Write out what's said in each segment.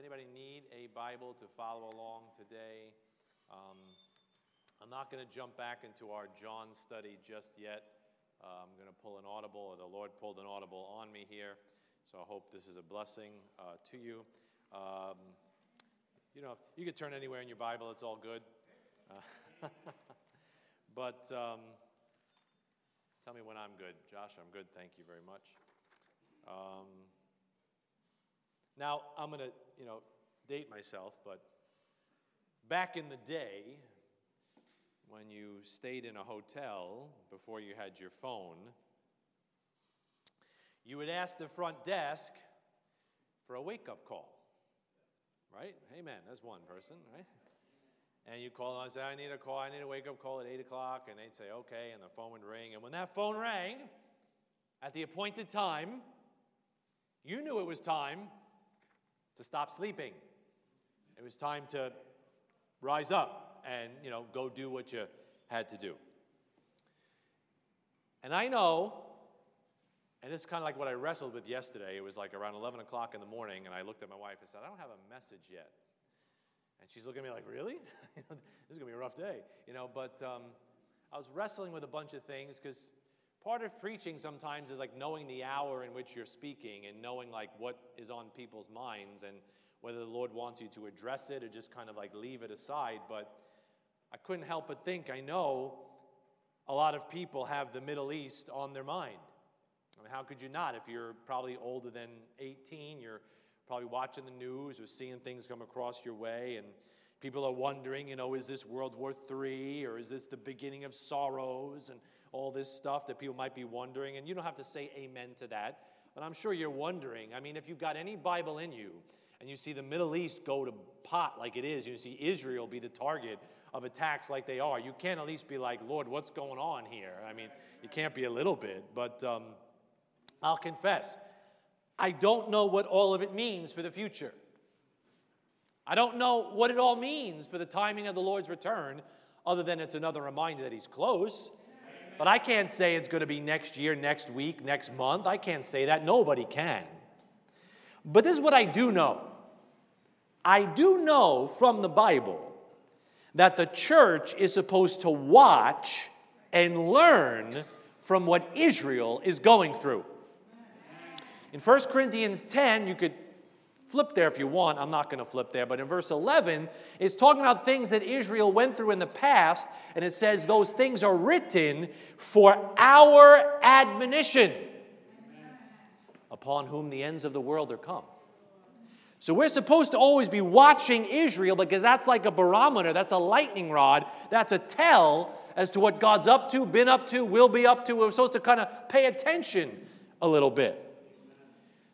anybody need a Bible to follow along today? Um, I'm not going to jump back into our John study just yet. Uh, I'm going to pull an audible, or the Lord pulled an audible on me here. So I hope this is a blessing uh, to you. Um, you know, you could turn anywhere in your Bible, it's all good. Uh, but um, tell me when I'm good. Josh, I'm good. Thank you very much. Um, now, I'm going to, you know, date myself, but back in the day, when you stayed in a hotel before you had your phone, you would ask the front desk for a wake up call. Right? Hey, man, That's one person, right? And you call and say, I need a call, I need a wake up call at 8 o'clock. And they'd say, okay. And the phone would ring. And when that phone rang at the appointed time, you knew it was time to stop sleeping. It was time to rise up and, you know, go do what you had to do. And I know, and it's kind of like what I wrestled with yesterday. It was like around 11 o'clock in the morning, and I looked at my wife and said, I don't have a message yet. And she's looking at me like, really? this is going to be a rough day. You know, but um, I was wrestling with a bunch of things because part of preaching sometimes is like knowing the hour in which you're speaking and knowing like what is on people's minds and whether the Lord wants you to address it or just kind of like leave it aside. But I couldn't help but think, I know a lot of people have the Middle East on their mind. I mean, how could you not? If you're probably older than 18, you're probably watching the news or seeing things come across your way, and people are wondering, you know, is this World War III or is this the beginning of sorrows and all this stuff that people might be wondering? And you don't have to say amen to that, but I'm sure you're wondering. I mean, if you've got any Bible in you and you see the Middle East go to pot like it is, you see Israel be the target of attacks like they are, you can't at least be like, Lord, what's going on here? I mean, you can't be a little bit, but um, I'll confess, I don't know what all of it means for the future. I don't know what it all means for the timing of the Lord's return, other than it's another reminder that He's close. But I can't say it's going to be next year, next week, next month. I can't say that. Nobody can. But this is what I do know I do know from the Bible that the church is supposed to watch and learn from what Israel is going through. In 1 Corinthians 10, you could flip there if you want. I'm not going to flip there. But in verse 11, it's talking about things that Israel went through in the past. And it says those things are written for our admonition, upon whom the ends of the world are come. So we're supposed to always be watching Israel because that's like a barometer, that's a lightning rod, that's a tell as to what God's up to, been up to, will be up to. We're supposed to kind of pay attention a little bit.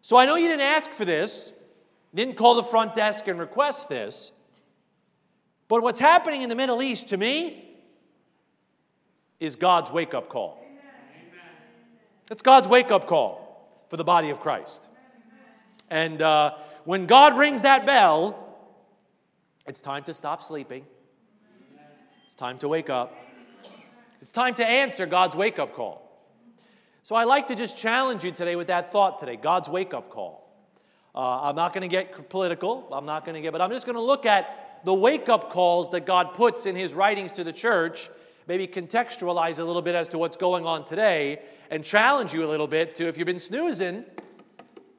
So I know you didn't ask for this, didn't call the front desk and request this, but what's happening in the Middle East to me is God's wake up call. It's God's wake up call for the body of Christ. And uh, when God rings that bell, it's time to stop sleeping. It's time to wake up. It's time to answer God's wake up call. So I like to just challenge you today with that thought today God's wake up call. Uh, I'm not going to get political. I'm not going to get, but I'm just going to look at the wake up calls that God puts in his writings to the church, maybe contextualize a little bit as to what's going on today, and challenge you a little bit to if you've been snoozing,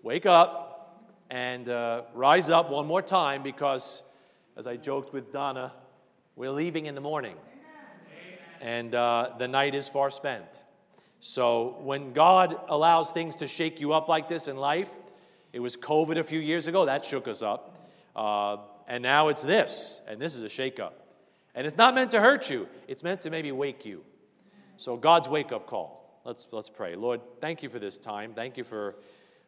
wake up and uh, rise up one more time because, as I joked with Donna, we're leaving in the morning. And uh, the night is far spent. So, when God allows things to shake you up like this in life, it was COVID a few years ago, that shook us up. Uh, and now it's this, and this is a shakeup. And it's not meant to hurt you, it's meant to maybe wake you. So, God's wake up call. Let's, let's pray. Lord, thank you for this time. Thank you for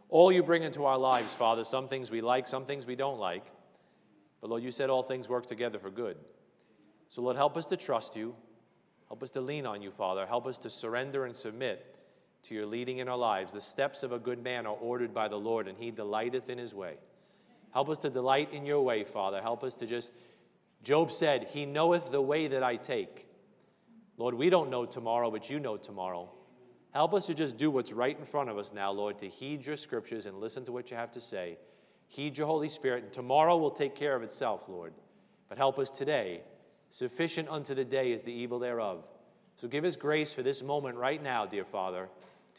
all you bring into our lives, Father, some things we like, some things we don't like. But Lord, you said all things work together for good. So, Lord, help us to trust you. Help us to lean on you, Father. Help us to surrender and submit to your leading in our lives. The steps of a good man are ordered by the Lord, and he delighteth in his way. Help us to delight in your way, Father. Help us to just, Job said, He knoweth the way that I take. Lord, we don't know tomorrow, but you know tomorrow. Help us to just do what's right in front of us now, Lord, to heed your scriptures and listen to what you have to say. Heed your Holy Spirit, and tomorrow will take care of itself, Lord. But help us today. Sufficient unto the day is the evil thereof. So give us grace for this moment right now, dear Father,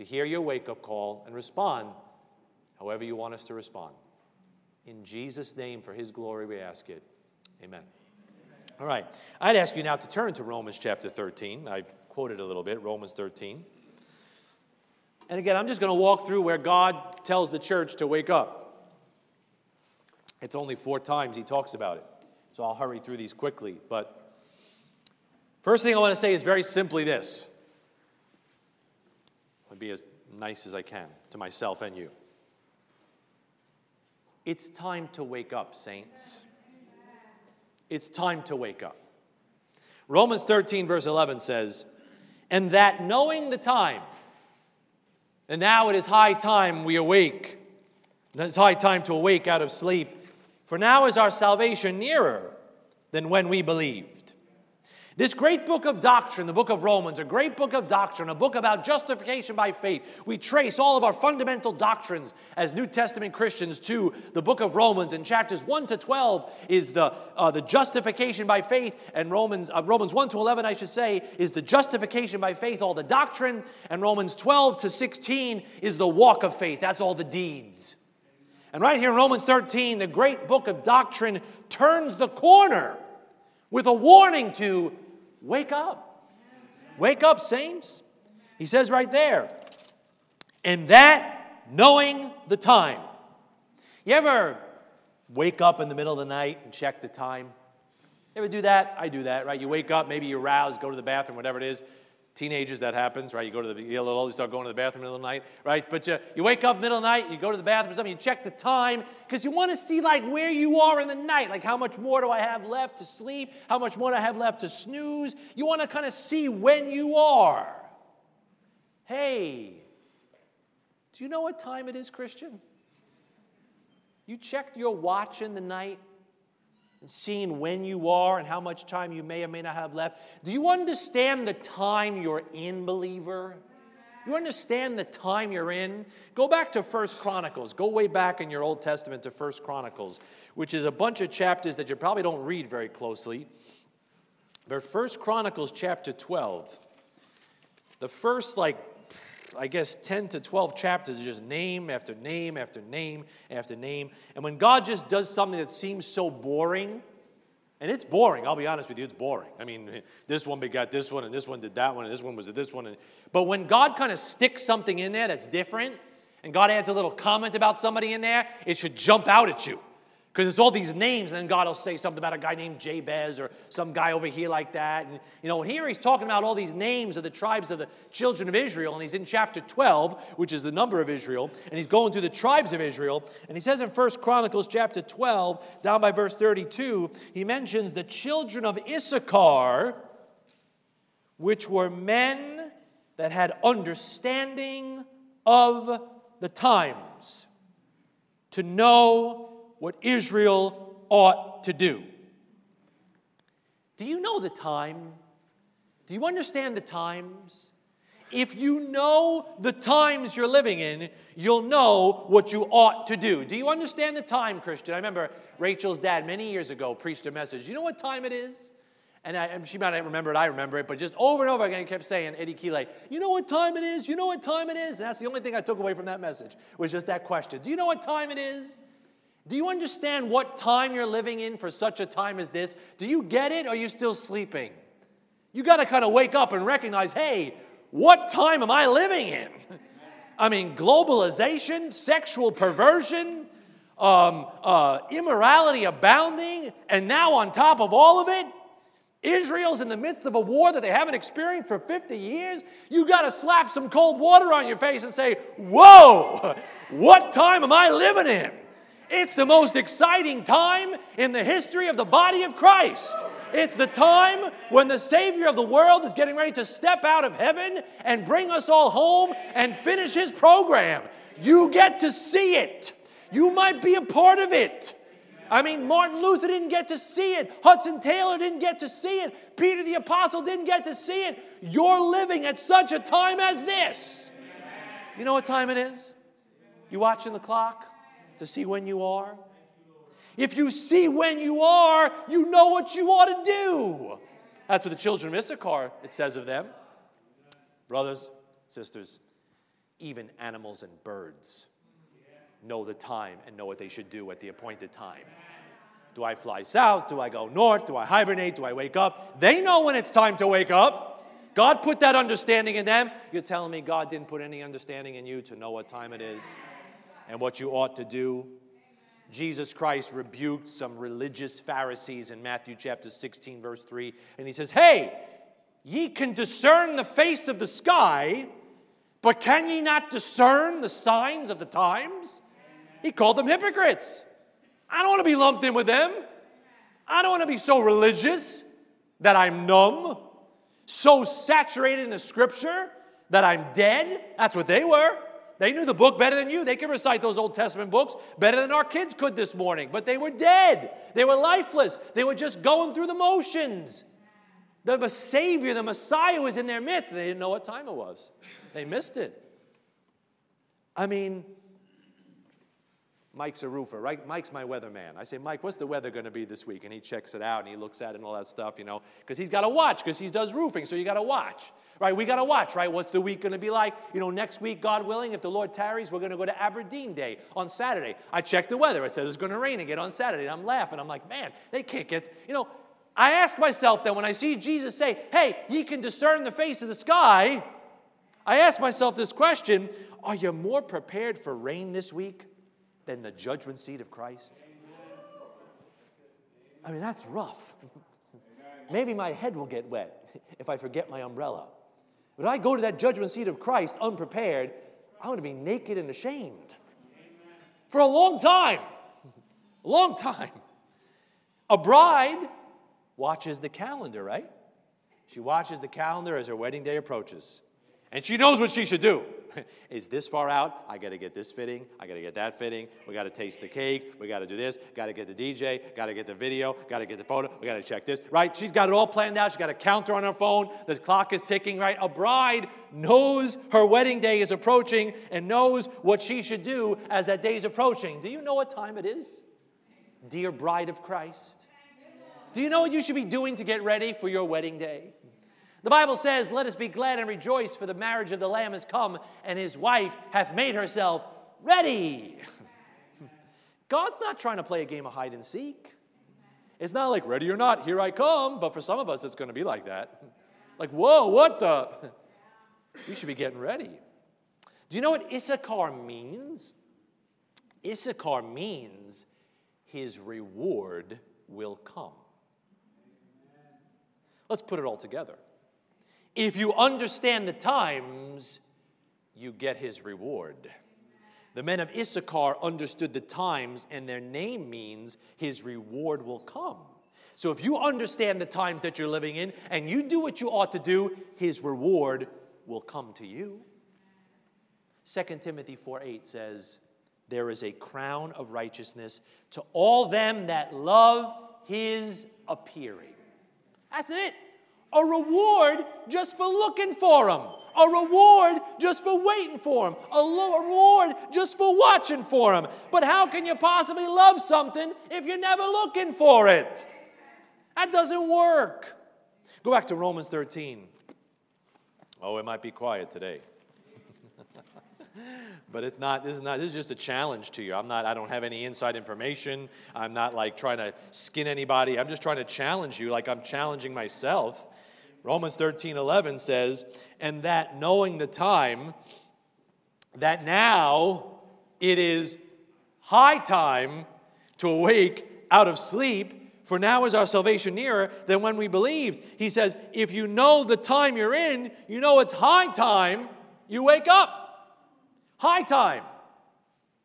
to hear your wake up call and respond however you want us to respond. In Jesus' name, for his glory, we ask it. Amen. All right. I'd ask you now to turn to Romans chapter 13. I quoted a little bit, Romans 13. And again, I'm just going to walk through where God tells the church to wake up. It's only four times he talks about it. So I'll hurry through these quickly. But first thing I want to say is very simply this be as nice as I can to myself and you. It's time to wake up, saints. It's time to wake up. Romans 13, verse 11 says, And that knowing the time, and now it is high time we awake. It's high time to awake out of sleep. For now is our salvation nearer than when we believed. This great book of doctrine, the book of Romans, a great book of doctrine, a book about justification by faith. We trace all of our fundamental doctrines as New Testament Christians to the book of Romans. And chapters 1 to 12 is the, uh, the justification by faith, and Romans, uh, Romans 1 to 11, I should say, is the justification by faith, all the doctrine. And Romans 12 to 16 is the walk of faith. That's all the deeds. And right here in Romans 13, the great book of doctrine turns the corner with a warning to Wake up. Wake up, saints. He says right there, and that knowing the time. You ever wake up in the middle of the night and check the time? You ever do that? I do that, right? You wake up, maybe you're roused, go to the bathroom, whatever it is. Teenagers, that happens, right? You go to the, you get a little, you start going to the bathroom in the middle of the night, right? But you, you wake up middle of the night, you go to the bathroom, something, you check the time, because you want to see like where you are in the night. Like how much more do I have left to sleep? How much more do I have left to snooze? You want to kind of see when you are. Hey, do you know what time it is, Christian? You checked your watch in the night? And seeing when you are and how much time you may or may not have left. Do you understand the time you're in, believer? You understand the time you're in? Go back to First Chronicles. Go way back in your Old Testament to First Chronicles, which is a bunch of chapters that you probably don't read very closely. But First Chronicles chapter 12. The first like I guess, 10 to 12 chapters just name after name after name after name. And when God just does something that seems so boring, and it's boring, I'll be honest with you, it's boring. I mean, this one begot this one, and this one did that one, and this one was this one. And, but when God kind of sticks something in there that's different, and God adds a little comment about somebody in there, it should jump out at you. Because it's all these names, and then God will say something about a guy named Jabez or some guy over here like that. And, you know, here he's talking about all these names of the tribes of the children of Israel, and he's in chapter 12, which is the number of Israel, and he's going through the tribes of Israel. And he says in First Chronicles chapter 12, down by verse 32, he mentions the children of Issachar, which were men that had understanding of the times, to know what Israel ought to do. Do you know the time? Do you understand the times? If you know the times you're living in, you'll know what you ought to do. Do you understand the time, Christian? I remember Rachel's dad many years ago preached a message. You know what time it is? And I, she might not remember it, I remember it, but just over and over again, he kept saying, Eddie Keeley, you know what time it is? You know what time it is? And that's the only thing I took away from that message, was just that question. Do you know what time it is? Do you understand what time you're living in for such a time as this? Do you get it or are you still sleeping? You got to kind of wake up and recognize hey, what time am I living in? I mean, globalization, sexual perversion, um, uh, immorality abounding, and now on top of all of it, Israel's in the midst of a war that they haven't experienced for 50 years. You got to slap some cold water on your face and say, Whoa, what time am I living in? It's the most exciting time in the history of the body of Christ. It's the time when the Savior of the world is getting ready to step out of heaven and bring us all home and finish his program. You get to see it. You might be a part of it. I mean, Martin Luther didn't get to see it. Hudson Taylor didn't get to see it. Peter the Apostle didn't get to see it. You're living at such a time as this. You know what time it is? You watching the clock? To see when you are? If you see when you are, you know what you ought to do. That's what the children of Issachar, it says of them. Brothers, sisters, even animals and birds know the time and know what they should do at the appointed time. Do I fly south? Do I go north? Do I hibernate? Do I wake up? They know when it's time to wake up. God put that understanding in them. You're telling me God didn't put any understanding in you to know what time it is and what you ought to do? Jesus Christ rebuked some religious Pharisees in Matthew chapter 16, verse 3, and he says, Hey, ye can discern the face of the sky, but can ye not discern the signs of the times? He called them hypocrites. I don't want to be lumped in with them. I don't want to be so religious that I'm numb, so saturated in the scripture that I'm dead. That's what they were. They knew the book better than you. They could recite those Old Testament books better than our kids could this morning, but they were dead. They were lifeless. They were just going through the motions. The Savior, the Messiah was in their midst. They didn't know what time it was, they missed it. I mean, Mike's a roofer, right? Mike's my weatherman. I say, Mike, what's the weather going to be this week? And he checks it out and he looks at it and all that stuff, you know, because he's got to watch because he does roofing, so you got to watch, right? We got to watch, right? What's the week going to be like? You know, next week, God willing, if the Lord tarries, we're going to go to Aberdeen Day on Saturday. I check the weather. It says it's going to rain again on Saturday. And I'm laughing. I'm like, man, they can't get, you know. I ask myself then when I see Jesus say, hey, ye can discern the face of the sky, I ask myself this question Are you more prepared for rain this week? Than the judgment seat of Christ? I mean, that's rough. Maybe my head will get wet if I forget my umbrella. But I go to that judgment seat of Christ unprepared, I'm going to be naked and ashamed for a long time. A long time. A bride watches the calendar, right? She watches the calendar as her wedding day approaches. And she knows what she should do. is this far out? I got to get this fitting. I got to get that fitting. We got to taste the cake. We got to do this. Got to get the DJ. Got to get the video. Got to get the photo. We got to check this. Right? She's got it all planned out. She's got a counter on her phone. The clock is ticking. Right? A bride knows her wedding day is approaching and knows what she should do as that day is approaching. Do you know what time it is? Dear bride of Christ. Do you know what you should be doing to get ready for your wedding day? The Bible says, Let us be glad and rejoice, for the marriage of the Lamb is come, and his wife hath made herself ready. God's not trying to play a game of hide and seek. It's not like, ready or not, here I come, but for some of us, it's going to be like that. Like, whoa, what the? We should be getting ready. Do you know what Issachar means? Issachar means his reward will come. Let's put it all together. If you understand the times, you get his reward. The men of Issachar understood the times, and their name means his reward will come. So if you understand the times that you're living in and you do what you ought to do, his reward will come to you. 2 Timothy 4 8 says, There is a crown of righteousness to all them that love his appearing. That's it a reward just for looking for them. a reward just for waiting for them. a reward just for watching for them. But how can you possibly love something if you're never looking for it? That doesn't work. Go back to Romans 13. Oh, it might be quiet today. but it's not this is not this is just a challenge to you i'm not i don't have any inside information i'm not like trying to skin anybody i'm just trying to challenge you like i'm challenging myself Romans 13 11 says, and that knowing the time, that now it is high time to awake out of sleep, for now is our salvation nearer than when we believed. He says, if you know the time you're in, you know it's high time, you wake up. High time.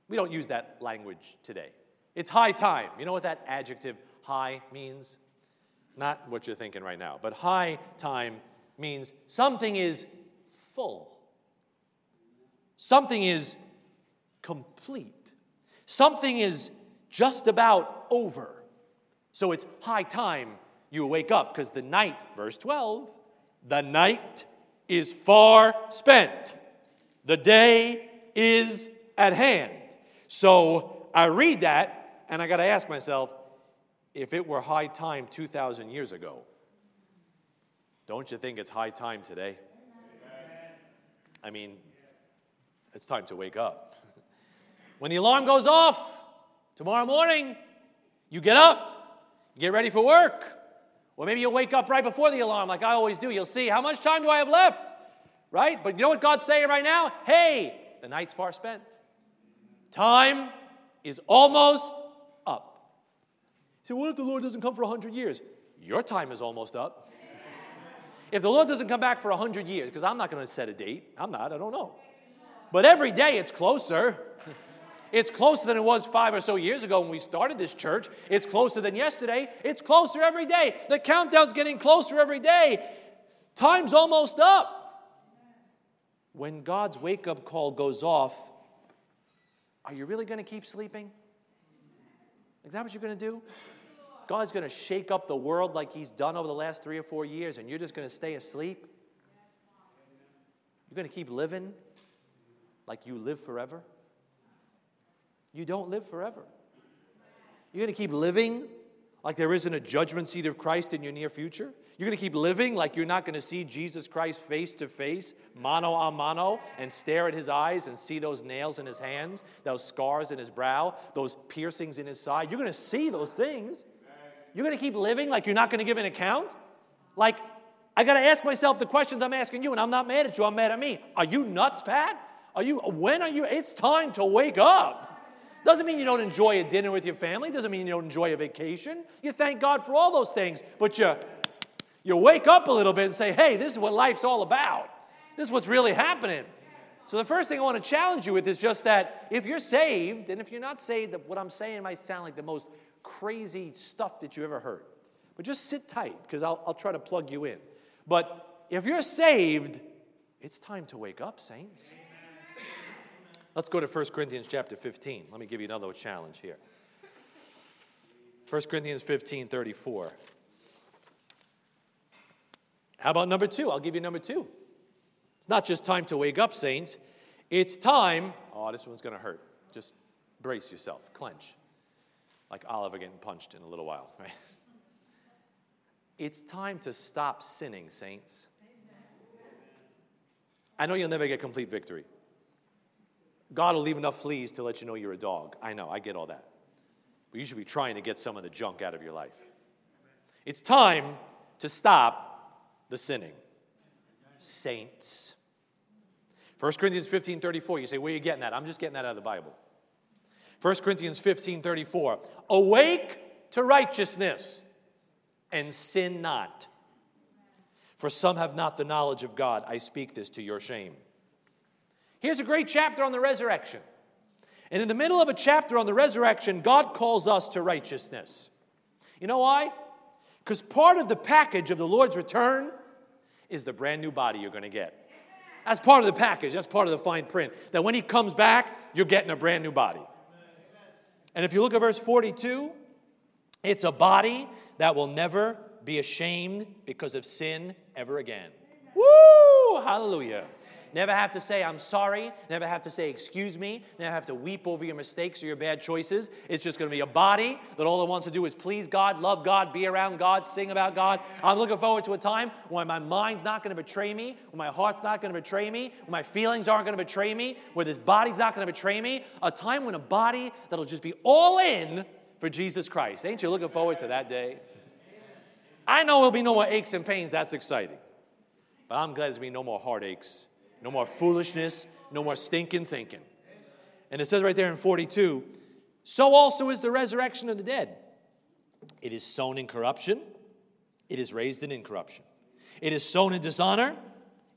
We don't use that language today. It's high time. You know what that adjective high means? Not what you're thinking right now, but high time means something is full, something is complete, something is just about over. So it's high time you wake up because the night, verse 12, the night is far spent, the day is at hand. So I read that and I got to ask myself if it were high time 2,000 years ago, don't you think it's high time today? I mean, it's time to wake up. When the alarm goes off tomorrow morning, you get up, you get ready for work. Or maybe you'll wake up right before the alarm, like I always do. You'll see, how much time do I have left? Right? But you know what God's saying right now? Hey, the night's far spent. Time is almost. So, what if the Lord doesn't come for 100 years? Your time is almost up. If the Lord doesn't come back for 100 years, because I'm not going to set a date, I'm not, I don't know. But every day it's closer. It's closer than it was five or so years ago when we started this church. It's closer than yesterday. It's closer every day. The countdown's getting closer every day. Time's almost up. When God's wake up call goes off, are you really going to keep sleeping? Is that what you're going to do? God's going to shake up the world like He's done over the last three or four years, and you're just going to stay asleep? You're going to keep living like you live forever? You don't live forever. You're going to keep living like there isn't a judgment seat of Christ in your near future. You're going to keep living like you're not going to see Jesus Christ face to face, mano a mano, and stare at his eyes and see those nails in his hands, those scars in his brow, those piercings in his side. You're going to see those things. You're going to keep living like you're not going to give an account? Like, I got to ask myself the questions I'm asking you, and I'm not mad at you, I'm mad at me. Are you nuts, Pat? Are you, when are you? It's time to wake up. Doesn't mean you don't enjoy a dinner with your family. Doesn't mean you don't enjoy a vacation. You thank God for all those things. But you, you wake up a little bit and say, hey, this is what life's all about. This is what's really happening. So the first thing I want to challenge you with is just that if you're saved, and if you're not saved, that what I'm saying might sound like the most crazy stuff that you ever heard. But just sit tight, because I'll, I'll try to plug you in. But if you're saved, it's time to wake up, saints. Let's go to 1 Corinthians chapter 15. Let me give you another challenge here. 1 Corinthians 15 34. How about number two? I'll give you number two. It's not just time to wake up, saints. It's time. Oh, this one's going to hurt. Just brace yourself, clench. Like Oliver getting punched in a little while, right? It's time to stop sinning, saints. I know you'll never get complete victory. God will leave enough fleas to let you know you're a dog. I know, I get all that. But you should be trying to get some of the junk out of your life. It's time to stop the sinning. Saints. 1 Corinthians 15 34, you say, where are you getting that? I'm just getting that out of the Bible. 1 Corinthians 15 34, awake to righteousness and sin not. For some have not the knowledge of God. I speak this to your shame. Here's a great chapter on the resurrection. And in the middle of a chapter on the resurrection, God calls us to righteousness. You know why? Because part of the package of the Lord's return is the brand new body you're going to get. That's part of the package, that's part of the fine print. That when He comes back, you're getting a brand new body. And if you look at verse 42, it's a body that will never be ashamed because of sin ever again. Woo! Hallelujah. Never have to say, I'm sorry. Never have to say, excuse me. Never have to weep over your mistakes or your bad choices. It's just going to be a body that all it wants to do is please God, love God, be around God, sing about God. I'm looking forward to a time when my mind's not going to betray me, when my heart's not going to betray me, when my feelings aren't going to betray me, where this body's not going to betray me. A time when a body that'll just be all in for Jesus Christ. Ain't you looking forward to that day? I know there'll be no more aches and pains. That's exciting. But I'm glad there's be no more heartaches no more foolishness, no more stinking thinking. And it says right there in 42 so also is the resurrection of the dead. It is sown in corruption, it is raised in incorruption. It is sown in dishonor,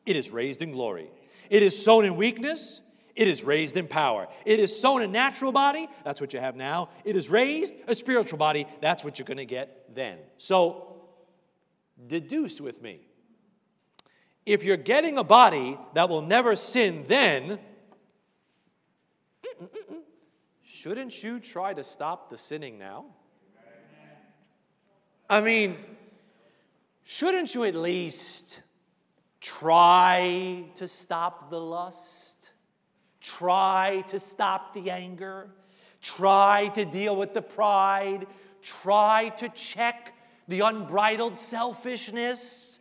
it is raised in glory. It is sown in weakness, it is raised in power. It is sown a natural body, that's what you have now. It is raised a spiritual body, that's what you're going to get then. So, deduce with me if you're getting a body that will never sin, then mm, mm, mm, shouldn't you try to stop the sinning now? I mean, shouldn't you at least try to stop the lust? Try to stop the anger? Try to deal with the pride. Try to check the unbridled selfishness.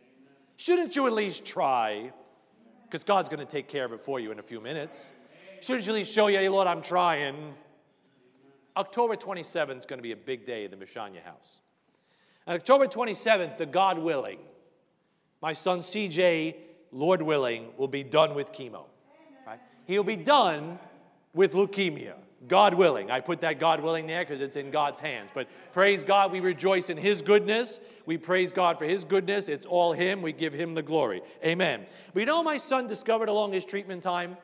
Shouldn't you at least try? Because God's going to take care of it for you in a few minutes. Shouldn't you at least show you, hey, Lord, I'm trying? October 27th is going to be a big day in the Mishanya house. On October 27th, the God willing, my son CJ, Lord willing, will be done with chemo. Right? He'll be done with leukemia. God willing. I put that God willing there because it's in God's hands. But praise God, we rejoice in His goodness. We praise God for His goodness. It's all Him. We give Him the glory. Amen. But you know, my son discovered along his treatment time?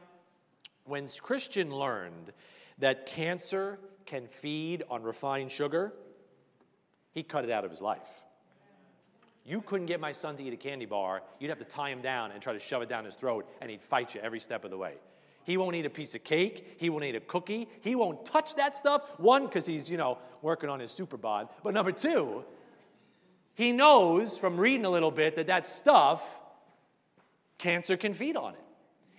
When Christian learned that cancer can feed on refined sugar, he cut it out of his life. You couldn't get my son to eat a candy bar. You'd have to tie him down and try to shove it down his throat, and he'd fight you every step of the way. He won't eat a piece of cake. He won't eat a cookie. He won't touch that stuff. One, because he's, you know, working on his super bod. But number two, he knows from reading a little bit that that stuff, cancer can feed on it.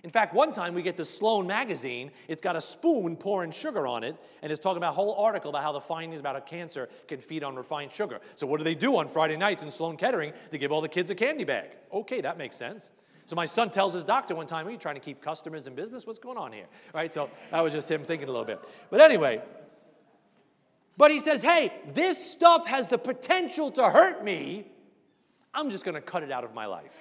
In fact, one time we get the Sloan magazine, it's got a spoon pouring sugar on it, and it's talking about a whole article about how the findings about a cancer can feed on refined sugar. So, what do they do on Friday nights in Sloan Kettering? They give all the kids a candy bag. Okay, that makes sense. So my son tells his doctor one time, Are you trying to keep customers in business? What's going on here? Right? So that was just him thinking a little bit. But anyway, but he says, Hey, this stuff has the potential to hurt me. I'm just going to cut it out of my life.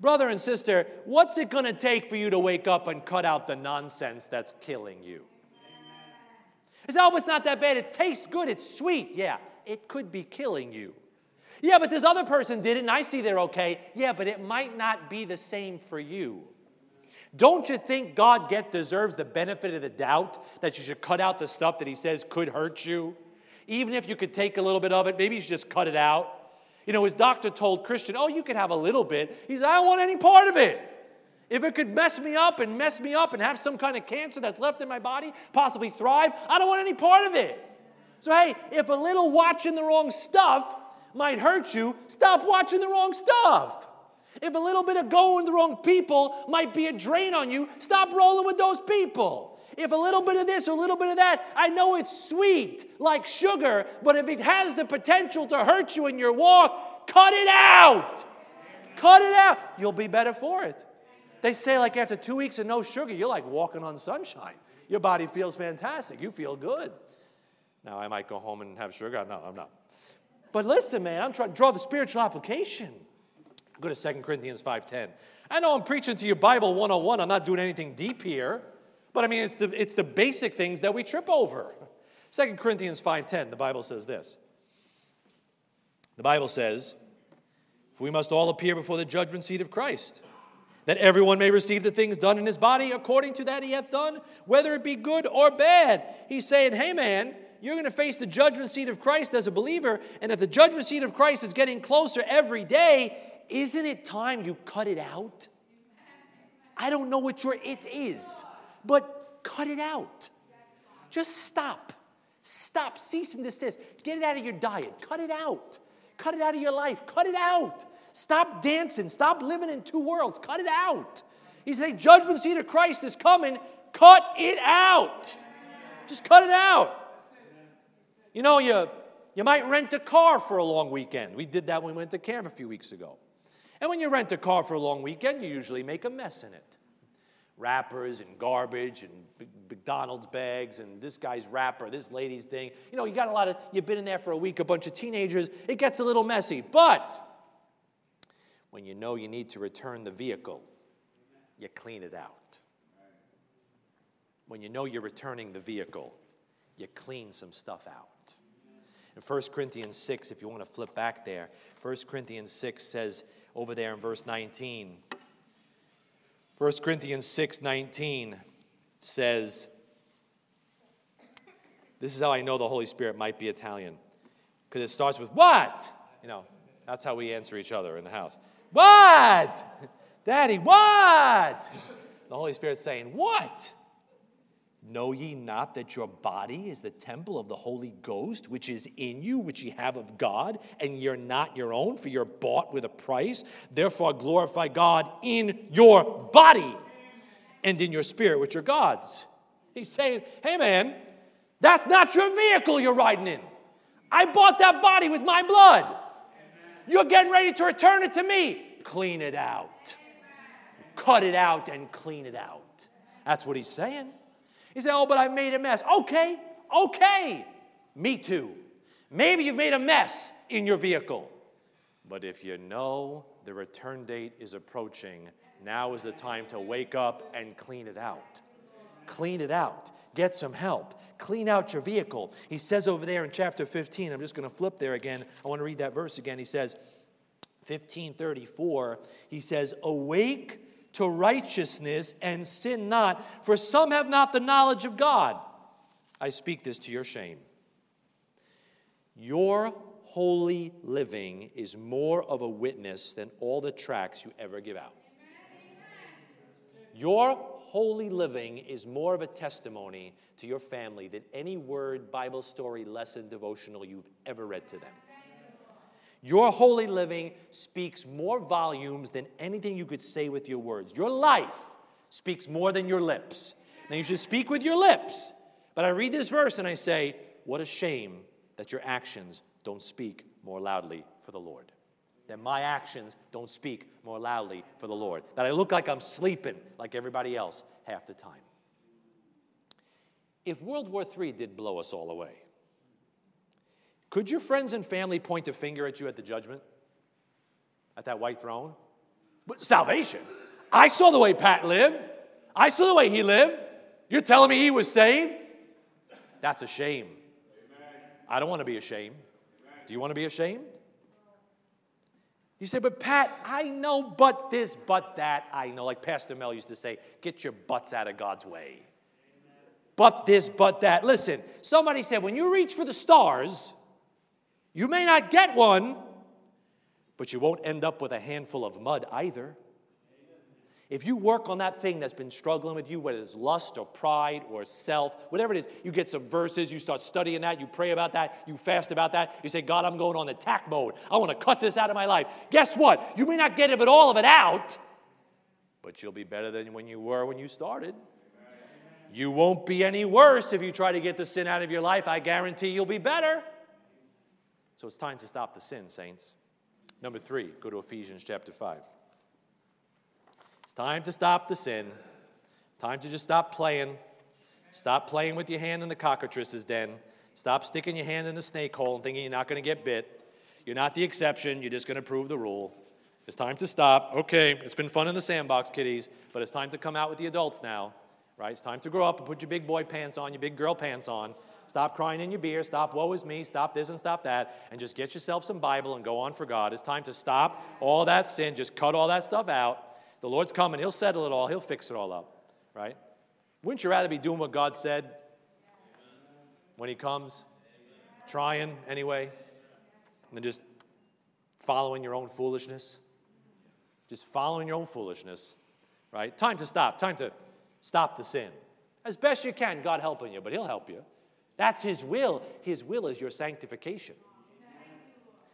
Brother and sister, what's it going to take for you to wake up and cut out the nonsense that's killing you? It's oh, it's not that bad. It tastes good. It's sweet. Yeah, it could be killing you. Yeah, but this other person did it and I see they're okay. Yeah, but it might not be the same for you. Don't you think God get deserves the benefit of the doubt that you should cut out the stuff that he says could hurt you? Even if you could take a little bit of it, maybe you should just cut it out. You know, his doctor told Christian, "Oh, you can have a little bit." He said, "I don't want any part of it." If it could mess me up and mess me up and have some kind of cancer that's left in my body, possibly thrive, I don't want any part of it. So, hey, if a little watching the wrong stuff might hurt you, stop watching the wrong stuff. If a little bit of going the wrong people might be a drain on you, stop rolling with those people. If a little bit of this or a little bit of that, I know it's sweet like sugar, but if it has the potential to hurt you in your walk, cut it out. Cut it out. You'll be better for it. They say, like, after two weeks of no sugar, you're like walking on sunshine. Your body feels fantastic. You feel good. Now, I might go home and have sugar. No, I'm not. But listen, man, I'm trying to draw the spiritual application. Go to 2 Corinthians 5.10. I know I'm preaching to you Bible 101. I'm not doing anything deep here. But I mean, it's the, it's the basic things that we trip over. 2 Corinthians 5.10, the Bible says this. The Bible says, For we must all appear before the judgment seat of Christ, that everyone may receive the things done in his body according to that he hath done, whether it be good or bad. He's saying, Hey, man, you're going to face the judgment seat of Christ as a believer. And if the judgment seat of Christ is getting closer every day, isn't it time you cut it out? I don't know what your it is, but cut it out. Just stop. Stop. Cease and desist. Get it out of your diet. Cut it out. Cut it out of your life. Cut it out. Stop dancing. Stop living in two worlds. Cut it out. He's saying, judgment seat of Christ is coming. Cut it out. Just cut it out. You know, you, you might rent a car for a long weekend. We did that when we went to camp a few weeks ago. And when you rent a car for a long weekend, you usually make a mess in it. Wrappers and garbage and McDonald's bags and this guy's wrapper, this lady's thing. You know, you got a lot of, you've been in there for a week, a bunch of teenagers. It gets a little messy. But when you know you need to return the vehicle, you clean it out. When you know you're returning the vehicle, you clean some stuff out. In 1 Corinthians 6, if you want to flip back there, 1 Corinthians 6 says over there in verse 19, 1 Corinthians 6 19 says, This is how I know the Holy Spirit might be Italian. Because it starts with, What? You know, that's how we answer each other in the house. What? Daddy, what? The Holy Spirit's saying, What? Know ye not that your body is the temple of the Holy Ghost, which is in you, which ye have of God, and you're not your own, for you're bought with a price? Therefore, glorify God in your body and in your spirit, which are God's. He's saying, hey man, that's not your vehicle you're riding in. I bought that body with my blood. You're getting ready to return it to me. Clean it out. Cut it out and clean it out. That's what he's saying. He said, Oh, but I made a mess. Okay, okay. Me too. Maybe you've made a mess in your vehicle. But if you know the return date is approaching, now is the time to wake up and clean it out. Clean it out. Get some help. Clean out your vehicle. He says over there in chapter 15, I'm just going to flip there again. I want to read that verse again. He says, 1534, he says, Awake to righteousness and sin not, for some have not the knowledge of God. I speak this to your shame. Your holy living is more of a witness than all the tracts you ever give out. Your holy living is more of a testimony to your family than any word, Bible story, lesson, devotional you've ever read to them. Your holy living speaks more volumes than anything you could say with your words. Your life speaks more than your lips. Now, you should speak with your lips. But I read this verse and I say, What a shame that your actions don't speak more loudly for the Lord. That my actions don't speak more loudly for the Lord. That I look like I'm sleeping like everybody else half the time. If World War III did blow us all away, could your friends and family point a finger at you at the judgment? At that white throne? But salvation. I saw the way Pat lived. I saw the way he lived. You're telling me he was saved? That's a shame. I don't want to be ashamed. Do you want to be ashamed? You say, but Pat, I know but this, but that. I know, like Pastor Mel used to say, get your butts out of God's way. But this, but that. Listen, somebody said, when you reach for the stars, you may not get one, but you won't end up with a handful of mud either. If you work on that thing that's been struggling with you, whether it's lust or pride or self, whatever it is, you get some verses, you start studying that, you pray about that, you fast about that, you say, God, I'm going on attack mode. I want to cut this out of my life. Guess what? You may not get it all of it out, but you'll be better than when you were when you started. You won't be any worse if you try to get the sin out of your life. I guarantee you'll be better. So it's time to stop the sin, saints. Number three, go to Ephesians chapter 5. It's time to stop the sin. Time to just stop playing. Stop playing with your hand in the cockatrice's den. Stop sticking your hand in the snake hole and thinking you're not going to get bit. You're not the exception, you're just going to prove the rule. It's time to stop. Okay, it's been fun in the sandbox, kiddies, but it's time to come out with the adults now, right? It's time to grow up and put your big boy pants on, your big girl pants on. Stop crying in your beer. Stop, woe is me. Stop this and stop that. And just get yourself some Bible and go on for God. It's time to stop all that sin. Just cut all that stuff out the Lord's coming, He'll settle it all, He'll fix it all up, right? Wouldn't you rather be doing what God said when He comes? Trying anyway, than just following your own foolishness? Just following your own foolishness, right? Time to stop, time to stop the sin. As best you can, God helping you, but He'll help you. That's His will. His will is your sanctification.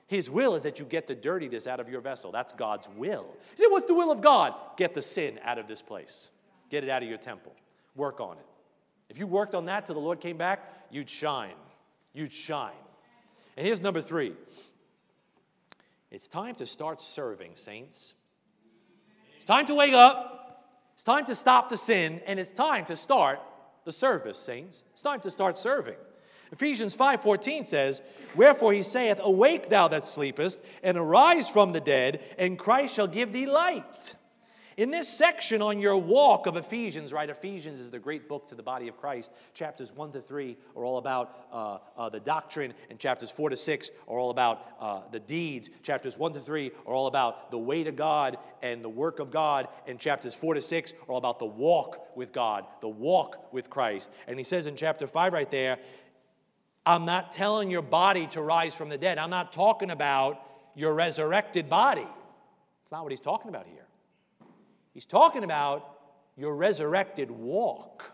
His will is that you get the dirtiness out of your vessel. That's God's will. You say, what's the will of God? Get the sin out of this place, get it out of your temple. Work on it. If you worked on that till the Lord came back, you'd shine. You'd shine. And here's number three it's time to start serving, saints. It's time to wake up. It's time to stop the sin, and it's time to start the service, saints. It's time to start serving. Ephesians 5:14 says, "Wherefore he saith, Awake thou that sleepest, and arise from the dead, and Christ shall give thee light." In this section on your walk of Ephesians, right? Ephesians is the great book to the body of Christ. Chapters 1 to 3 are all about uh, uh, the doctrine, and chapters 4 to 6 are all about uh, the deeds. Chapters 1 to 3 are all about the way to God and the work of God, and chapters 4 to 6 are all about the walk with God, the walk with Christ. And he says in chapter 5 right there, I'm not telling your body to rise from the dead. I'm not talking about your resurrected body. It's not what he's talking about here. He's talking about your resurrected walk.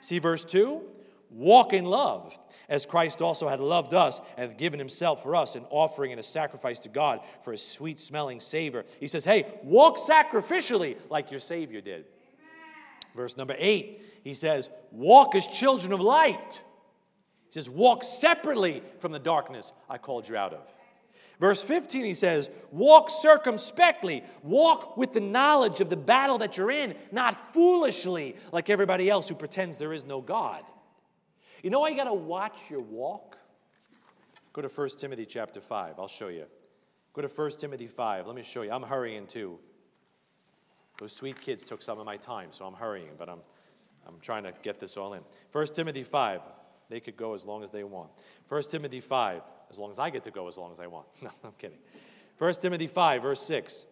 See verse 2? Walk in love, as Christ also had loved us and had given himself for us, an offering and a sacrifice to God for a sweet smelling savor. He says, Hey, walk sacrificially like your Savior did. Verse number eight, he says, Walk as children of light. He says, Walk separately from the darkness I called you out of. Verse 15, he says, Walk circumspectly. Walk with the knowledge of the battle that you're in, not foolishly like everybody else who pretends there is no God. You know why you got to watch your walk? Go to 1 Timothy chapter 5. I'll show you. Go to 1 Timothy 5. Let me show you. I'm hurrying too. Those sweet kids took some of my time, so I'm hurrying, but I'm, I'm trying to get this all in. 1 Timothy 5. They could go as long as they want. 1 Timothy 5 as long as I get to go as long as I want. No, I'm kidding. 1 Timothy 5, verse 6.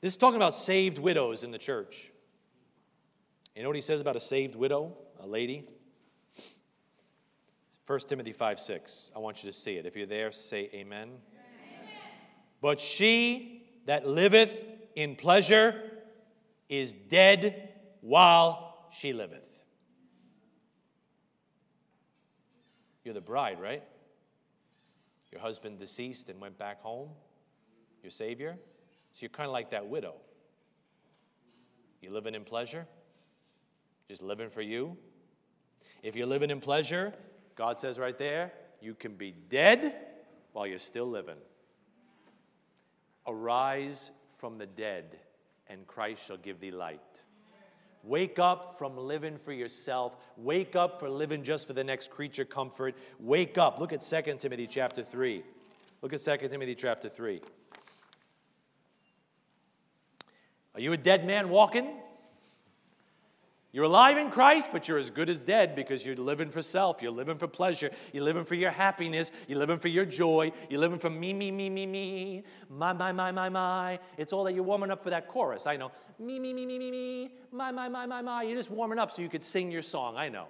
This is talking about saved widows in the church. You know what he says about a saved widow, a lady? 1 Timothy 5, 6. I want you to see it. If you're there, say amen. amen. But she that liveth in pleasure is dead while she liveth. You're the bride, right? Your husband deceased and went back home, your Savior. So you're kind of like that widow. You living in pleasure? Just living for you? If you're living in pleasure, God says right there, you can be dead while you're still living. Arise from the dead, and Christ shall give thee light. Wake up from living for yourself. Wake up for living just for the next creature comfort. Wake up. Look at 2 Timothy chapter 3. Look at 2 Timothy chapter 3. Are you a dead man walking? You're alive in Christ, but you're as good as dead because you're living for self. You're living for pleasure. You're living for your happiness. You're living for your joy. You're living for me, me, me, me, me. My, my, my, my, my. It's all that you're warming up for that chorus. I know. Me, me, me, me, me, me. My, my, my, my, my. You're just warming up so you could sing your song. I know.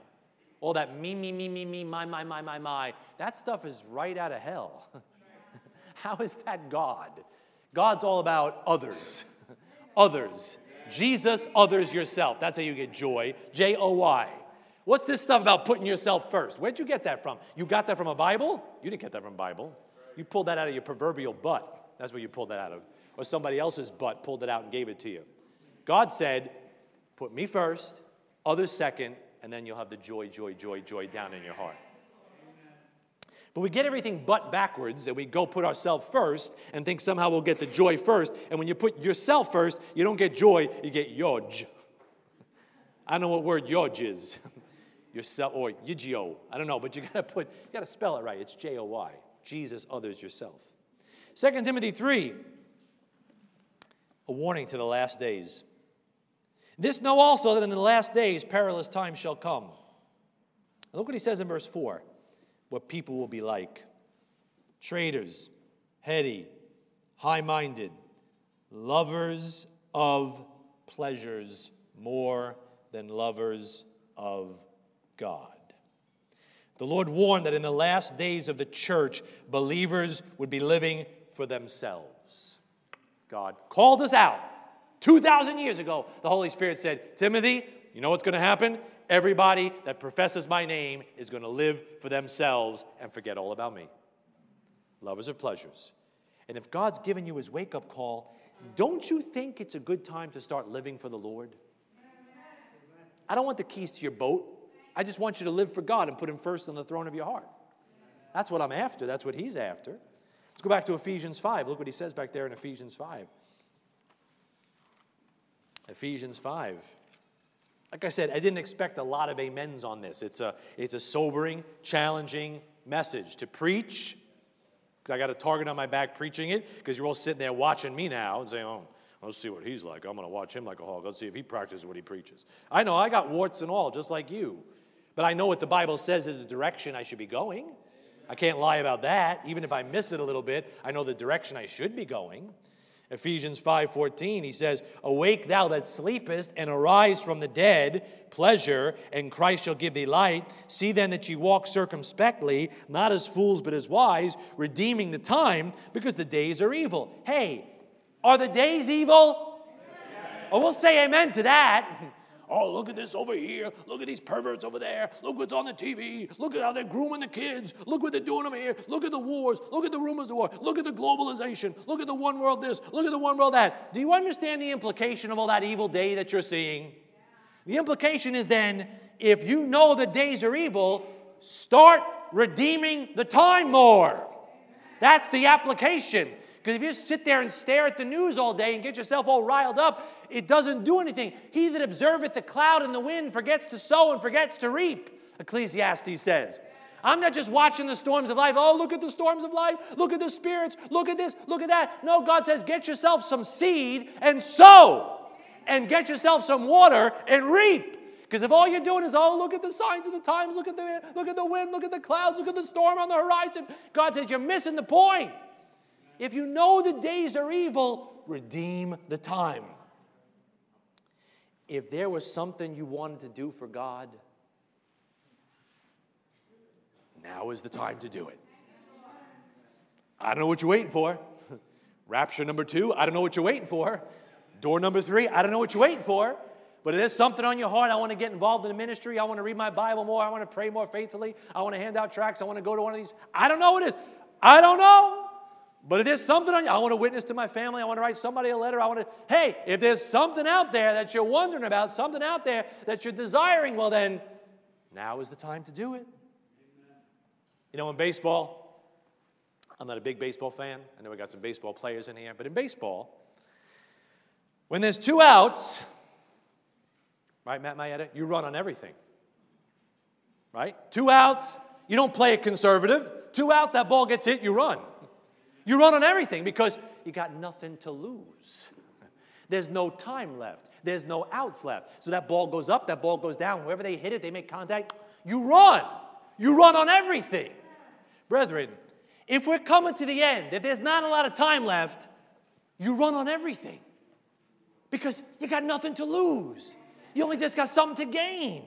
All that me, me, me, me, me, my, my, my, my, my. That stuff is right out of hell. How is that God? God's all about others. others. Jesus, others, yourself. That's how you get joy. J O Y. What's this stuff about putting yourself first? Where'd you get that from? You got that from a Bible? You didn't get that from Bible. You pulled that out of your proverbial butt. That's where you pulled that out of. Or somebody else's butt pulled it out and gave it to you. God said, put me first, others second, and then you'll have the joy, joy, joy, joy down in your heart. But we get everything but backwards and we go put ourselves first and think somehow we'll get the joy first. And when you put yourself first, you don't get joy, you get yoj. I don't know what word yoj is. yourself or yigio. I don't know, but you gotta put, you gotta spell it right. It's J-O-Y. Jesus, others, yourself. 2 Timothy 3, a warning to the last days. This know also that in the last days perilous times shall come. look what he says in verse 4 what people will be like traitors, heady, high minded, lovers of pleasures more than lovers of God. The Lord warned that in the last days of the church, believers would be living for themselves. God called us out. 2,000 years ago, the Holy Spirit said, Timothy, you know what's going to happen? Everybody that professes my name is going to live for themselves and forget all about me. Lovers of pleasures. And if God's given you his wake up call, don't you think it's a good time to start living for the Lord? I don't want the keys to your boat. I just want you to live for God and put him first on the throne of your heart. That's what I'm after. That's what he's after. Let's go back to Ephesians 5. Look what he says back there in Ephesians 5. Ephesians 5. Like I said, I didn't expect a lot of amens on this. It's a, it's a sobering, challenging message to preach, because I got a target on my back preaching it, because you're all sitting there watching me now and saying, oh, let's see what he's like. I'm going to watch him like a hog. Let's see if he practices what he preaches. I know I got warts and all, just like you. But I know what the Bible says is the direction I should be going. I can't lie about that. Even if I miss it a little bit, I know the direction I should be going. Ephesians 5:14 he says, "Awake thou that sleepest and arise from the dead, pleasure, and Christ shall give thee light. See then that ye walk circumspectly, not as fools but as wise, redeeming the time, because the days are evil." Hey, are the days evil? Amen. Oh, we'll say amen to that. Oh, look at this over here. Look at these perverts over there. Look what's on the TV. Look at how they're grooming the kids. Look what they're doing over here. Look at the wars. Look at the rumors of war. Look at the globalization. Look at the one world this. Look at the one world that. Do you understand the implication of all that evil day that you're seeing? The implication is then if you know the days are evil, start redeeming the time more. That's the application. Because if you sit there and stare at the news all day and get yourself all riled up, it doesn't do anything. He that observeth the cloud and the wind forgets to sow and forgets to reap, Ecclesiastes says. I'm not just watching the storms of life. Oh, look at the storms of life. Look at the spirits. Look at this. Look at that. No, God says, get yourself some seed and sow, and get yourself some water and reap. Because if all you're doing is, oh, look at the signs of the times, look at the look at the wind, look at the clouds, look at the storm on the horizon, God says you're missing the point. If you know the days are evil, redeem the time. If there was something you wanted to do for God, now is the time to do it. I don't know what you're waiting for. Rapture number two, I don't know what you're waiting for. Door number three, I don't know what you're waiting for. But if there's something on your heart, I want to get involved in the ministry, I want to read my Bible more, I want to pray more faithfully, I want to hand out tracts, I want to go to one of these. I don't know what it is. I don't know. But if there's something on you, I want to witness to my family, I want to write somebody a letter, I want to, hey, if there's something out there that you're wondering about, something out there that you're desiring, well, then now is the time to do it. You know, in baseball, I'm not a big baseball fan. I know we got some baseball players in here, but in baseball, when there's two outs, right, Matt Mayetta, you run on everything. Right? Two outs, you don't play it conservative. Two outs, that ball gets hit, you run. You run on everything because you got nothing to lose. There's no time left. There's no outs left. So that ball goes up, that ball goes down. Wherever they hit it, they make contact. You run. You run on everything. Brethren, if we're coming to the end, if there's not a lot of time left, you run on everything because you got nothing to lose. You only just got something to gain.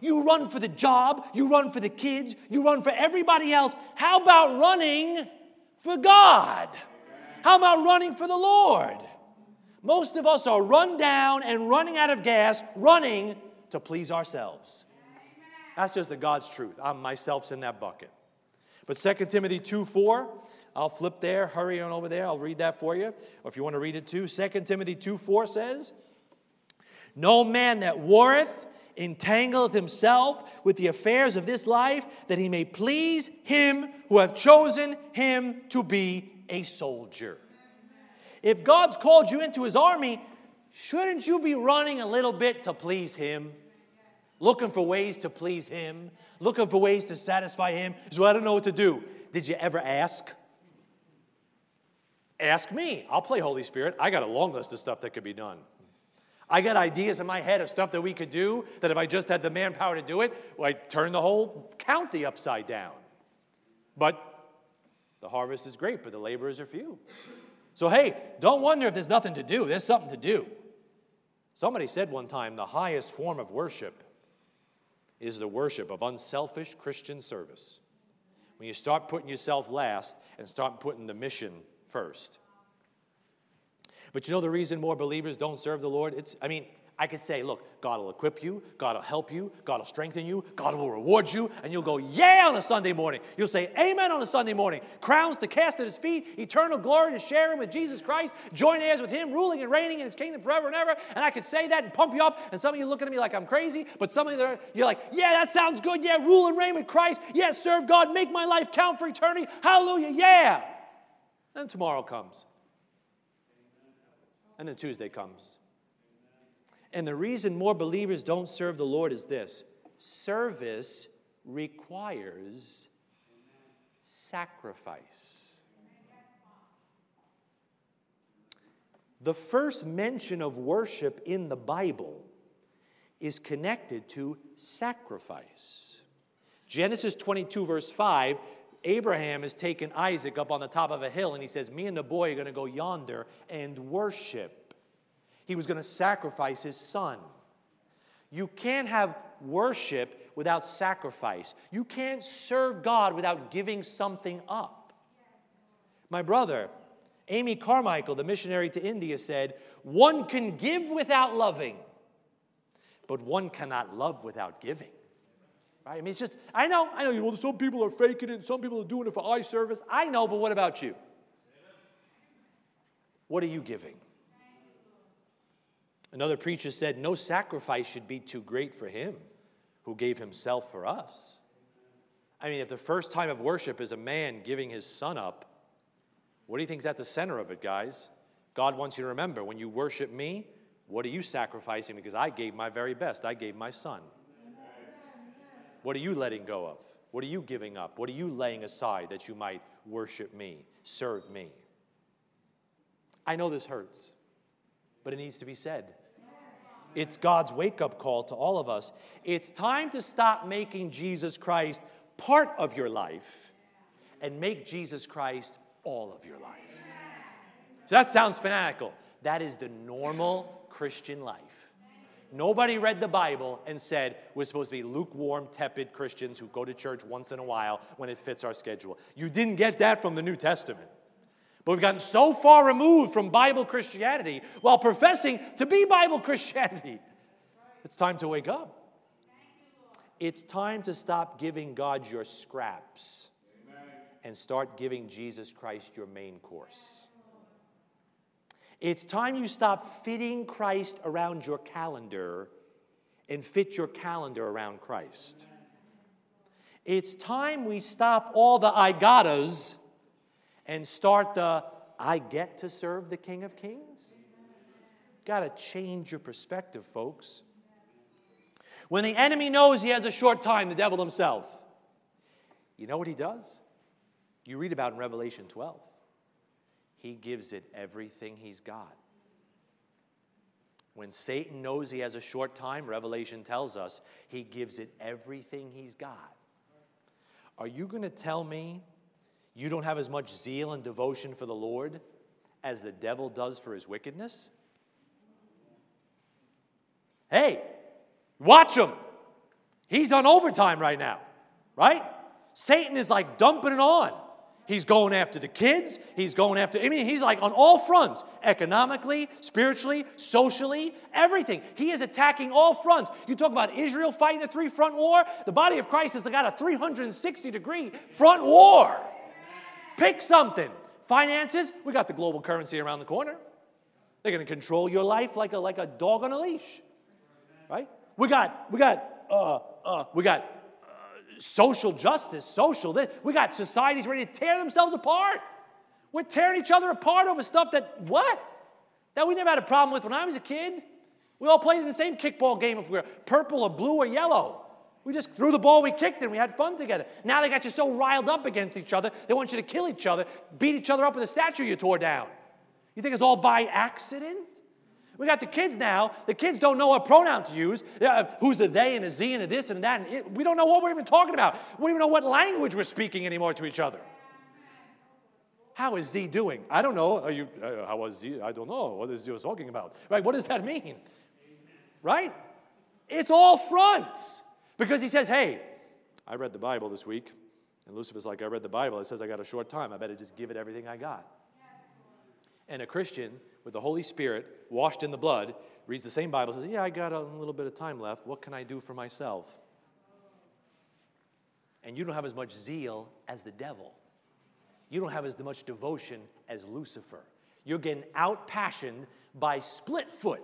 You run for the job, you run for the kids, you run for everybody else. How about running? For God? How about running for the Lord? Most of us are run down and running out of gas, running to please ourselves. That's just the God's truth. I'm myself's in that bucket. But 2 Timothy 2 4, I'll flip there, hurry on over there, I'll read that for you. Or if you want to read it too, 2 Timothy 2 4 says, No man that warreth entangleth himself with the affairs of this life, that he may please him who hath chosen him to be a soldier. If God's called you into his army, shouldn't you be running a little bit to please him? Looking for ways to please him, looking for ways to satisfy him. So I don't know what to do. Did you ever ask? Ask me. I'll play Holy Spirit. I got a long list of stuff that could be done. I got ideas in my head of stuff that we could do that if I just had the manpower to do it, well, I'd turn the whole county upside down. But the harvest is great, but the laborers are few. So, hey, don't wonder if there's nothing to do. There's something to do. Somebody said one time the highest form of worship is the worship of unselfish Christian service. When you start putting yourself last and start putting the mission first. But you know the reason more believers don't serve the Lord? It's, I mean, I could say, look, God will equip you, God will help you, God will strengthen you, God will reward you, and you'll go, yeah, on a Sunday morning. You'll say, amen on a Sunday morning. Crowns to cast at his feet, eternal glory to share him with Jesus Christ, join heirs with him, ruling and reigning in his kingdom forever and ever. And I could say that and pump you up, and some of you looking at me like I'm crazy, but some of you, you're like, yeah, that sounds good. Yeah, rule and reign with Christ. Yeah, serve God, make my life count for eternity. Hallelujah, yeah. And tomorrow comes. And then Tuesday comes. And the reason more believers don't serve the Lord is this service requires sacrifice. The first mention of worship in the Bible is connected to sacrifice. Genesis 22, verse 5 Abraham has taken Isaac up on the top of a hill and he says, Me and the boy are going to go yonder and worship. He was going to sacrifice his son. You can't have worship without sacrifice. You can't serve God without giving something up. My brother, Amy Carmichael, the missionary to India, said, One can give without loving, but one cannot love without giving. Right? I mean, it's just, I know, I know, you well, some people are faking it, some people are doing it for eye service. I know, but what about you? What are you giving? Another preacher said, No sacrifice should be too great for him who gave himself for us. I mean, if the first time of worship is a man giving his son up, what do you think is at the center of it, guys? God wants you to remember when you worship me, what are you sacrificing? Because I gave my very best. I gave my son. What are you letting go of? What are you giving up? What are you laying aside that you might worship me, serve me? I know this hurts, but it needs to be said. It's God's wake up call to all of us. It's time to stop making Jesus Christ part of your life and make Jesus Christ all of your life. So that sounds fanatical. That is the normal Christian life. Nobody read the Bible and said we're supposed to be lukewarm, tepid Christians who go to church once in a while when it fits our schedule. You didn't get that from the New Testament. But we've gotten so far removed from Bible Christianity while professing to be Bible Christianity. It's time to wake up. It's time to stop giving God your scraps and start giving Jesus Christ your main course. It's time you stop fitting Christ around your calendar and fit your calendar around Christ. It's time we stop all the I gottas and start the I get to serve the King of Kings. Got to change your perspective, folks. When the enemy knows he has a short time, the devil himself, you know what he does? You read about in Revelation 12 he gives it everything he's got. When Satan knows he has a short time, Revelation tells us he gives it everything he's got. Are you going to tell me you don't have as much zeal and devotion for the Lord as the devil does for his wickedness? Hey, watch him. He's on overtime right now, right? Satan is like dumping it on. He's going after the kids. He's going after, I mean, he's like on all fronts economically, spiritually, socially, everything. He is attacking all fronts. You talk about Israel fighting a three front war, the body of Christ has got a 360 degree front war. Pick something. Finances, we got the global currency around the corner. They're going to control your life like a, like a dog on a leash, right? We got, we got, uh, uh, we got social justice, social. We got societies ready to tear themselves apart. We're tearing each other apart over stuff that, what? That we never had a problem with when I was a kid. We all played in the same kickball game if we were purple or blue or yellow. We just threw the ball, we kicked and we had fun together. Now they got you so riled up against each other, they want you to kill each other, beat each other up with a statue you tore down. You think it's all by accident? We got the kids now. The kids don't know what pronoun to use. Uh, who's a they and a z and a this and that. And it, we don't know what we're even talking about. We don't even know what language we're speaking anymore to each other. How is Z doing? I don't know. Are you, uh, how was Z? I don't know. What is Z talking about? Right? What does that mean? Right? It's all fronts. Because he says, hey, I read the Bible this week. And Lucifer's like, I read the Bible. It says I got a short time. I better just give it everything I got. And a Christian with the Holy Spirit, washed in the blood, reads the same Bible, says, Yeah, I got a little bit of time left. What can I do for myself? And you don't have as much zeal as the devil. You don't have as much devotion as Lucifer. You're getting out passioned by split foot,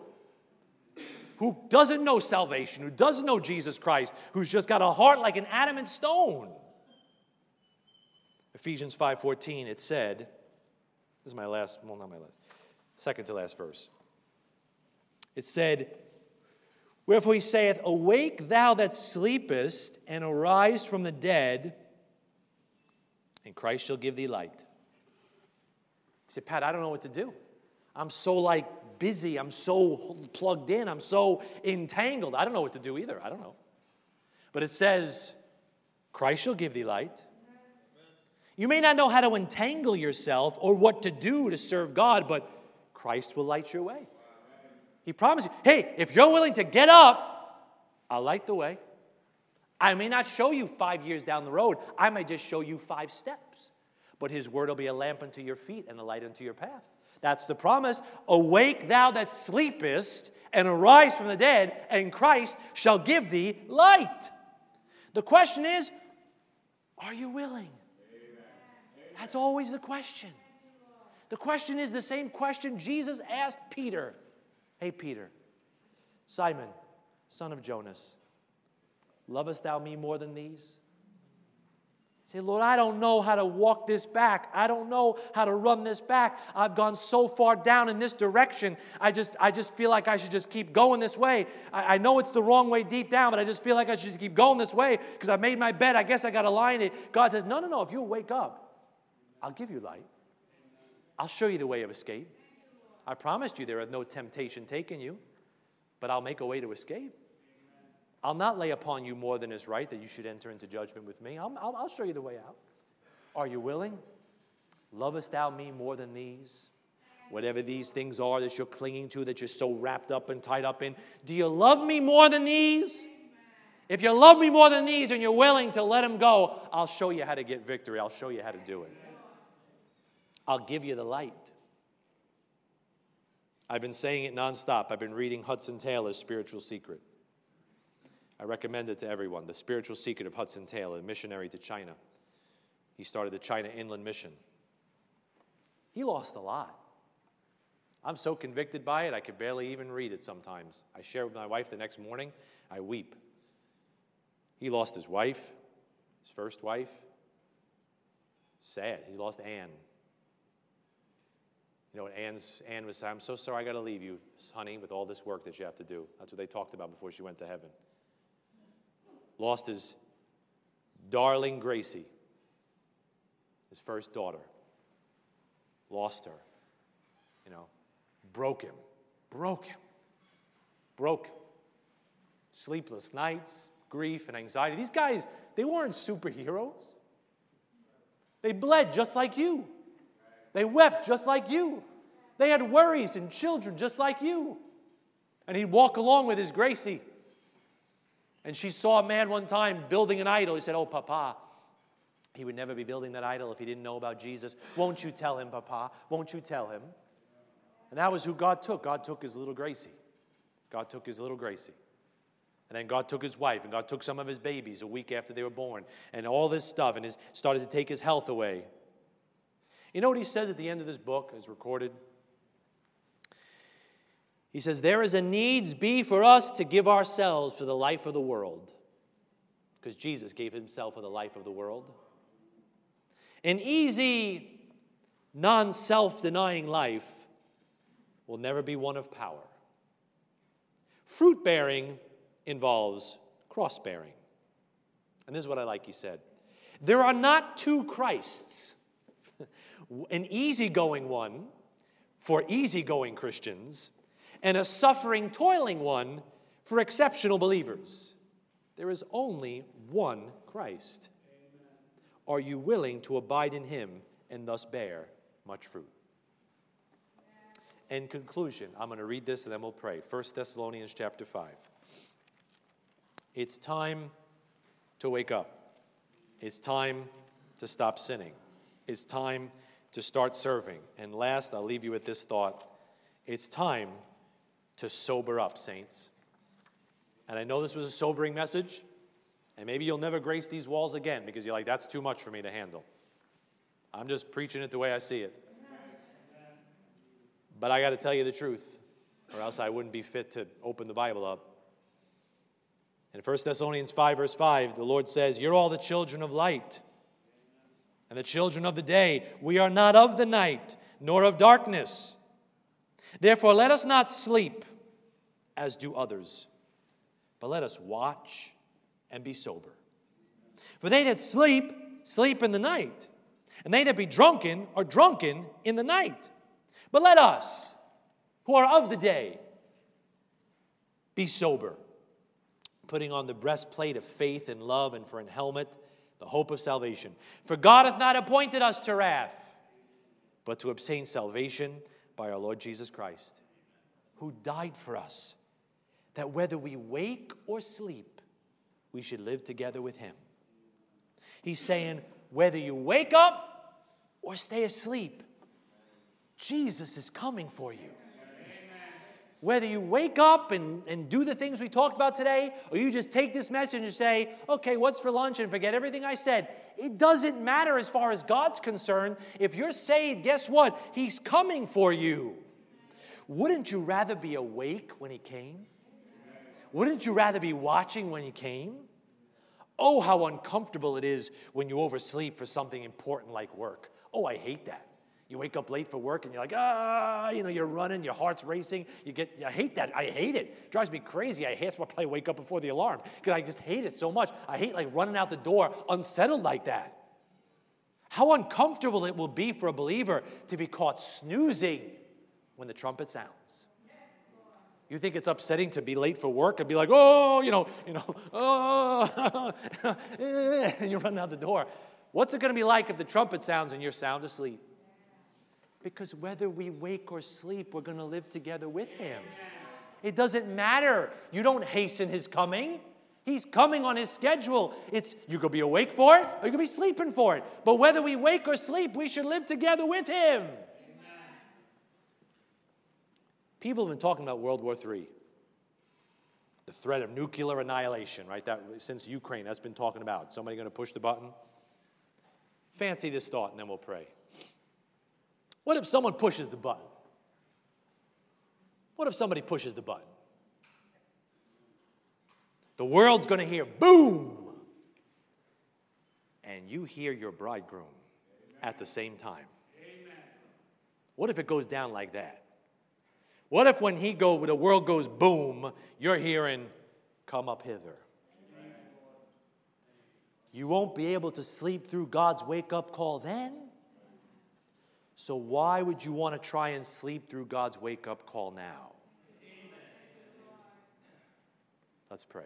who doesn't know salvation, who doesn't know Jesus Christ, who's just got a heart like an adamant stone. Ephesians 5:14 it said, this is my last, well not my last second to last verse. It said, Wherefore he saith, Awake thou that sleepest, and arise from the dead, and Christ shall give thee light. He said, Pat, I don't know what to do. I'm so like busy. I'm so plugged in. I'm so entangled. I don't know what to do either. I don't know. But it says, Christ shall give thee light. You may not know how to entangle yourself or what to do to serve God, but Christ will light your way. He promises you, hey, if you're willing to get up, I'll light the way. I may not show you five years down the road, I may just show you five steps. But His word will be a lamp unto your feet and a light unto your path. That's the promise. Awake, thou that sleepest, and arise from the dead, and Christ shall give thee light. The question is, are you willing? That's always the question. The question is the same question Jesus asked Peter Hey, Peter, Simon, son of Jonas, lovest thou me more than these? Say, Lord, I don't know how to walk this back. I don't know how to run this back. I've gone so far down in this direction. I just, I just feel like I should just keep going this way. I, I know it's the wrong way deep down, but I just feel like I should just keep going this way because I made my bed. I guess I got to lie in it. God says, No, no, no. If you wake up, I'll give you light. I'll show you the way of escape. I promised you there is no temptation taking you, but I'll make a way to escape. I'll not lay upon you more than is right that you should enter into judgment with me. I'll, I'll, I'll show you the way out. Are you willing? Lovest thou me more than these? Whatever these things are that you're clinging to, that you're so wrapped up and tied up in, do you love me more than these? If you love me more than these and you're willing to let them go, I'll show you how to get victory. I'll show you how to do it. I'll give you the light. I've been saying it nonstop. I've been reading Hudson Taylor's Spiritual Secret. I recommend it to everyone The Spiritual Secret of Hudson Taylor, a missionary to China. He started the China Inland Mission. He lost a lot. I'm so convicted by it, I could barely even read it sometimes. I share it with my wife the next morning, I weep. He lost his wife, his first wife. Sad. He lost Anne. You know Anne's, Anne was? I'm so sorry I got to leave you, honey, with all this work that you have to do. That's what they talked about before she went to heaven lost his darling Gracie, his first daughter. Lost her. You know, broke him, broke him, broke him. Sleepless nights, grief, and anxiety. These guys, they weren't superheroes. They bled just like you. They wept just like you. They had worries and children just like you. And he'd walk along with his Gracie and she saw a man one time building an idol. He said, Oh, Papa, he would never be building that idol if he didn't know about Jesus. Won't you tell him, Papa? Won't you tell him? And that was who God took. God took his little Gracie. God took his little Gracie. And then God took his wife, and God took some of his babies a week after they were born, and all this stuff, and his, started to take his health away. You know what he says at the end of this book, as recorded? He says, There is a needs be for us to give ourselves for the life of the world, because Jesus gave himself for the life of the world. An easy, non self denying life will never be one of power. Fruit bearing involves cross bearing. And this is what I like, he said. There are not two Christs, an easygoing one for easygoing Christians and a suffering, toiling one for exceptional believers. There is only one Christ. Are you willing to abide in him and thus bear much fruit? In conclusion, I'm going to read this and then we'll pray. 1 Thessalonians chapter 5. It's time to wake up. It's time to stop sinning. It's time to start serving. And last, I'll leave you with this thought. It's time to sober up, saints. And I know this was a sobering message, and maybe you'll never grace these walls again because you're like, that's too much for me to handle. I'm just preaching it the way I see it. But I got to tell you the truth, or else I wouldn't be fit to open the Bible up. In 1 Thessalonians 5, verse 5, the Lord says, You're all the children of light and the children of the day. We are not of the night, nor of darkness. Therefore, let us not sleep as do others, but let us watch and be sober. For they that sleep, sleep in the night, and they that be drunken are drunken in the night. But let us, who are of the day, be sober, putting on the breastplate of faith and love, and for an helmet, the hope of salvation. For God hath not appointed us to wrath, but to obtain salvation by our Lord Jesus Christ, who died for us, that whether we wake or sleep, we should live together with him. He's saying, whether you wake up or stay asleep, Jesus is coming for you. Whether you wake up and, and do the things we talked about today, or you just take this message and say, okay, what's for lunch, and forget everything I said, it doesn't matter as far as God's concerned. If you're saved, guess what? He's coming for you. Wouldn't you rather be awake when He came? Wouldn't you rather be watching when He came? Oh, how uncomfortable it is when you oversleep for something important like work. Oh, I hate that. You wake up late for work and you're like, ah, you know, you're running, your heart's racing. You get, I hate that. I hate it. it drives me crazy. I hate, that's why I wake up before the alarm because I just hate it so much. I hate like running out the door unsettled like that. How uncomfortable it will be for a believer to be caught snoozing when the trumpet sounds. You think it's upsetting to be late for work and be like, oh, you know, you know, oh, and you're running out the door. What's it going to be like if the trumpet sounds and you're sound asleep? Because whether we wake or sleep, we're going to live together with Him. It doesn't matter. You don't hasten His coming. He's coming on His schedule. It's you're to be awake for it or you're to be sleeping for it. But whether we wake or sleep, we should live together with Him. People have been talking about World War III. The threat of nuclear annihilation, right? That since Ukraine, that's been talking about. Somebody going to push the button? Fancy this thought, and then we'll pray. What if someone pushes the button? What if somebody pushes the button? The world's going to hear boom, and you hear your bridegroom at the same time. What if it goes down like that? What if when he go, the world goes boom, you're hearing, come up hither? You won't be able to sleep through God's wake up call then. So, why would you want to try and sleep through God's wake up call now? Let's pray.